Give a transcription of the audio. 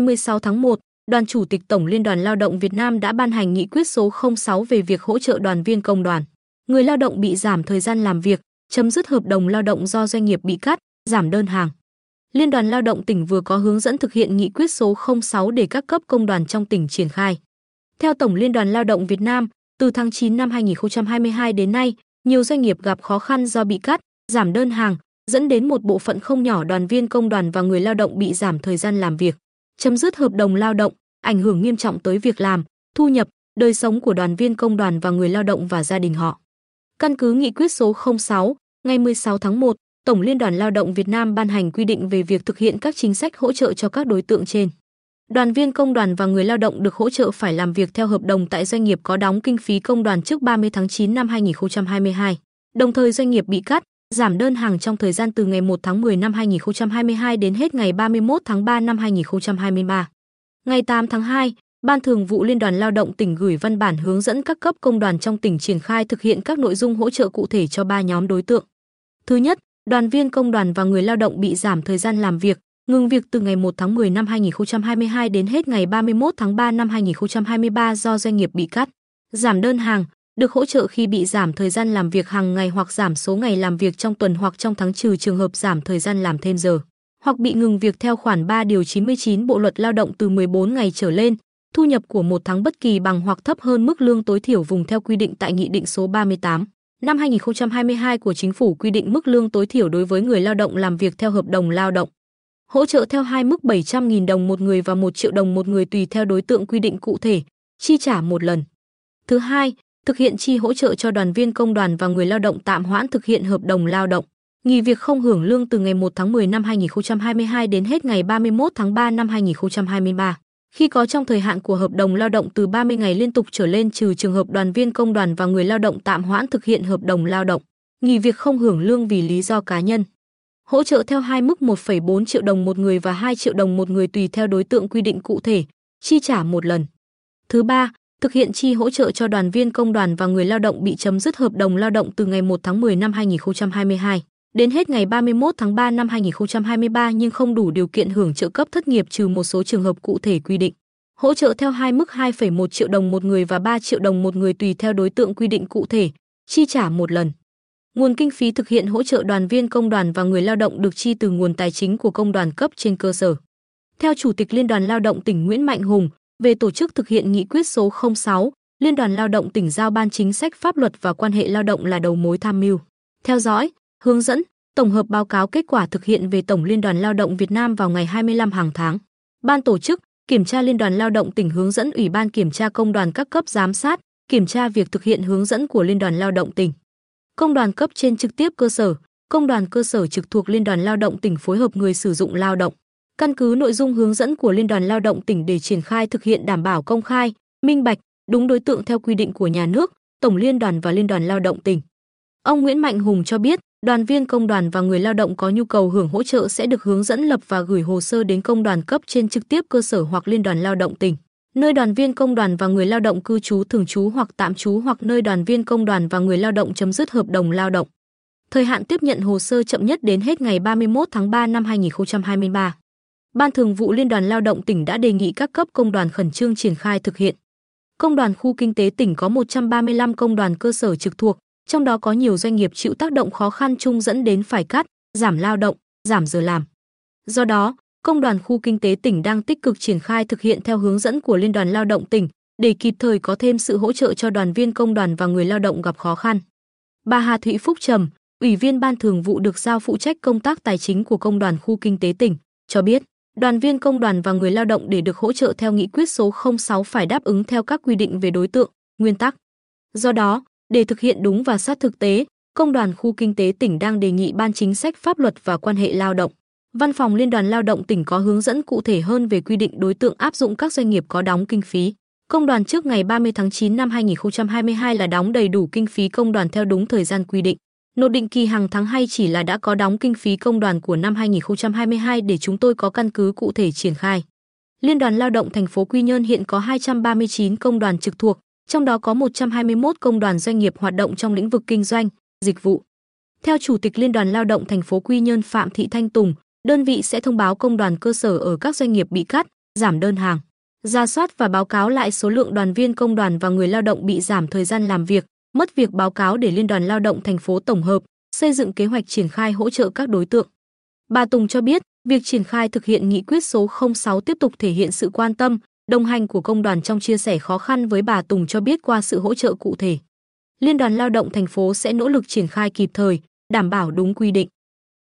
16 tháng 1, Đoàn Chủ tịch Tổng Liên đoàn Lao động Việt Nam đã ban hành nghị quyết số 06 về việc hỗ trợ đoàn viên công đoàn. Người lao động bị giảm thời gian làm việc, chấm dứt hợp đồng lao động do doanh nghiệp bị cắt, giảm đơn hàng. Liên đoàn Lao động tỉnh vừa có hướng dẫn thực hiện nghị quyết số 06 để các cấp công đoàn trong tỉnh triển khai. Theo Tổng Liên đoàn Lao động Việt Nam, từ tháng 9 năm 2022 đến nay, nhiều doanh nghiệp gặp khó khăn do bị cắt, giảm đơn hàng, dẫn đến một bộ phận không nhỏ đoàn viên công đoàn và người lao động bị giảm thời gian làm việc, chấm dứt hợp đồng lao động, ảnh hưởng nghiêm trọng tới việc làm, thu nhập, đời sống của đoàn viên công đoàn và người lao động và gia đình họ. Căn cứ nghị quyết số 06, ngày 16 tháng 1, Tổng Liên đoàn Lao động Việt Nam ban hành quy định về việc thực hiện các chính sách hỗ trợ cho các đối tượng trên. Đoàn viên công đoàn và người lao động được hỗ trợ phải làm việc theo hợp đồng tại doanh nghiệp có đóng kinh phí công đoàn trước 30 tháng 9 năm 2022. Đồng thời doanh nghiệp bị cắt, giảm đơn hàng trong thời gian từ ngày 1 tháng 10 năm 2022 đến hết ngày 31 tháng 3 năm 2023. Ngày 8 tháng 2, Ban Thường vụ Liên đoàn Lao động tỉnh gửi văn bản hướng dẫn các cấp công đoàn trong tỉnh triển khai thực hiện các nội dung hỗ trợ cụ thể cho ba nhóm đối tượng. Thứ nhất, đoàn viên công đoàn và người lao động bị giảm thời gian làm việc, ngừng việc từ ngày 1 tháng 10 năm 2022 đến hết ngày 31 tháng 3 năm 2023 do doanh nghiệp bị cắt. Giảm đơn hàng, được hỗ trợ khi bị giảm thời gian làm việc hàng ngày hoặc giảm số ngày làm việc trong tuần hoặc trong tháng trừ trường hợp giảm thời gian làm thêm giờ, hoặc bị ngừng việc theo khoản 3 điều 99 Bộ luật Lao động từ 14 ngày trở lên, thu nhập của một tháng bất kỳ bằng hoặc thấp hơn mức lương tối thiểu vùng theo quy định tại Nghị định số 38 năm 2022 của Chính phủ quy định mức lương tối thiểu đối với người lao động làm việc theo hợp đồng lao động. Hỗ trợ theo hai mức 700.000 đồng một người và 1 triệu đồng một người tùy theo đối tượng quy định cụ thể, chi trả một lần. Thứ hai, thực hiện chi hỗ trợ cho đoàn viên công đoàn và người lao động tạm hoãn thực hiện hợp đồng lao động, nghỉ việc không hưởng lương từ ngày 1 tháng 10 năm 2022 đến hết ngày 31 tháng 3 năm 2023 khi có trong thời hạn của hợp đồng lao động từ 30 ngày liên tục trở lên trừ trường hợp đoàn viên công đoàn và người lao động tạm hoãn thực hiện hợp đồng lao động, nghỉ việc không hưởng lương vì lý do cá nhân. Hỗ trợ theo hai mức 1,4 triệu đồng một người và 2 triệu đồng một người tùy theo đối tượng quy định cụ thể, chi trả một lần. Thứ ba, thực hiện chi hỗ trợ cho đoàn viên công đoàn và người lao động bị chấm dứt hợp đồng lao động từ ngày 1 tháng 10 năm 2022 đến hết ngày 31 tháng 3 năm 2023 nhưng không đủ điều kiện hưởng trợ cấp thất nghiệp trừ một số trường hợp cụ thể quy định. Hỗ trợ theo hai mức 2,1 triệu đồng một người và 3 triệu đồng một người tùy theo đối tượng quy định cụ thể, chi trả một lần. Nguồn kinh phí thực hiện hỗ trợ đoàn viên công đoàn và người lao động được chi từ nguồn tài chính của công đoàn cấp trên cơ sở. Theo Chủ tịch Liên đoàn Lao động tỉnh Nguyễn Mạnh Hùng, về tổ chức thực hiện nghị quyết số 06, Liên đoàn Lao động tỉnh giao ban chính sách pháp luật và quan hệ lao động là đầu mối tham mưu, theo dõi, hướng dẫn, tổng hợp báo cáo kết quả thực hiện về Tổng Liên đoàn Lao động Việt Nam vào ngày 25 hàng tháng. Ban tổ chức, kiểm tra Liên đoàn Lao động tỉnh hướng dẫn Ủy ban kiểm tra công đoàn các cấp giám sát, kiểm tra việc thực hiện hướng dẫn của Liên đoàn Lao động tỉnh. Công đoàn cấp trên trực tiếp cơ sở, công đoàn cơ sở trực thuộc Liên đoàn Lao động tỉnh phối hợp người sử dụng lao động. Căn cứ nội dung hướng dẫn của Liên đoàn Lao động tỉnh để triển khai thực hiện đảm bảo công khai, minh bạch, đúng đối tượng theo quy định của nhà nước, Tổng Liên đoàn và Liên đoàn Lao động tỉnh. Ông Nguyễn Mạnh Hùng cho biết, đoàn viên công đoàn và người lao động có nhu cầu hưởng hỗ trợ sẽ được hướng dẫn lập và gửi hồ sơ đến công đoàn cấp trên trực tiếp cơ sở hoặc liên đoàn lao động tỉnh, nơi đoàn viên công đoàn và người lao động cư trú thường trú hoặc tạm trú hoặc nơi đoàn viên công đoàn và người lao động chấm dứt hợp đồng lao động. Thời hạn tiếp nhận hồ sơ chậm nhất đến hết ngày 31 tháng 3 năm 2023. Ban Thường vụ Liên đoàn Lao động tỉnh đã đề nghị các cấp công đoàn khẩn trương triển khai thực hiện. Công đoàn khu kinh tế tỉnh có 135 công đoàn cơ sở trực thuộc, trong đó có nhiều doanh nghiệp chịu tác động khó khăn chung dẫn đến phải cắt, giảm lao động, giảm giờ làm. Do đó, Công đoàn khu kinh tế tỉnh đang tích cực triển khai thực hiện theo hướng dẫn của Liên đoàn Lao động tỉnh để kịp thời có thêm sự hỗ trợ cho đoàn viên công đoàn và người lao động gặp khó khăn. Bà Hà Thụy Phúc Trầm, Ủy viên Ban Thường vụ được giao phụ trách công tác tài chính của Công đoàn khu kinh tế tỉnh, cho biết, đoàn viên công đoàn và người lao động để được hỗ trợ theo nghị quyết số 06 phải đáp ứng theo các quy định về đối tượng, nguyên tắc. Do đó, để thực hiện đúng và sát thực tế, Công đoàn khu kinh tế tỉnh đang đề nghị Ban chính sách pháp luật và quan hệ lao động. Văn phòng Liên đoàn Lao động tỉnh có hướng dẫn cụ thể hơn về quy định đối tượng áp dụng các doanh nghiệp có đóng kinh phí. Công đoàn trước ngày 30 tháng 9 năm 2022 là đóng đầy đủ kinh phí công đoàn theo đúng thời gian quy định. Nộp định kỳ hàng tháng hay chỉ là đã có đóng kinh phí công đoàn của năm 2022 để chúng tôi có căn cứ cụ thể triển khai. Liên đoàn Lao động thành phố Quy Nhơn hiện có 239 công đoàn trực thuộc, trong đó có 121 công đoàn doanh nghiệp hoạt động trong lĩnh vực kinh doanh, dịch vụ. Theo Chủ tịch Liên đoàn Lao động thành phố Quy Nhơn Phạm Thị Thanh Tùng, đơn vị sẽ thông báo công đoàn cơ sở ở các doanh nghiệp bị cắt, giảm đơn hàng, ra soát và báo cáo lại số lượng đoàn viên công đoàn và người lao động bị giảm thời gian làm việc, mất việc báo cáo để Liên đoàn Lao động thành phố tổng hợp, xây dựng kế hoạch triển khai hỗ trợ các đối tượng. Bà Tùng cho biết, việc triển khai thực hiện nghị quyết số 06 tiếp tục thể hiện sự quan tâm, đồng hành của công đoàn trong chia sẻ khó khăn với bà Tùng cho biết qua sự hỗ trợ cụ thể. Liên đoàn Lao động thành phố sẽ nỗ lực triển khai kịp thời, đảm bảo đúng quy định.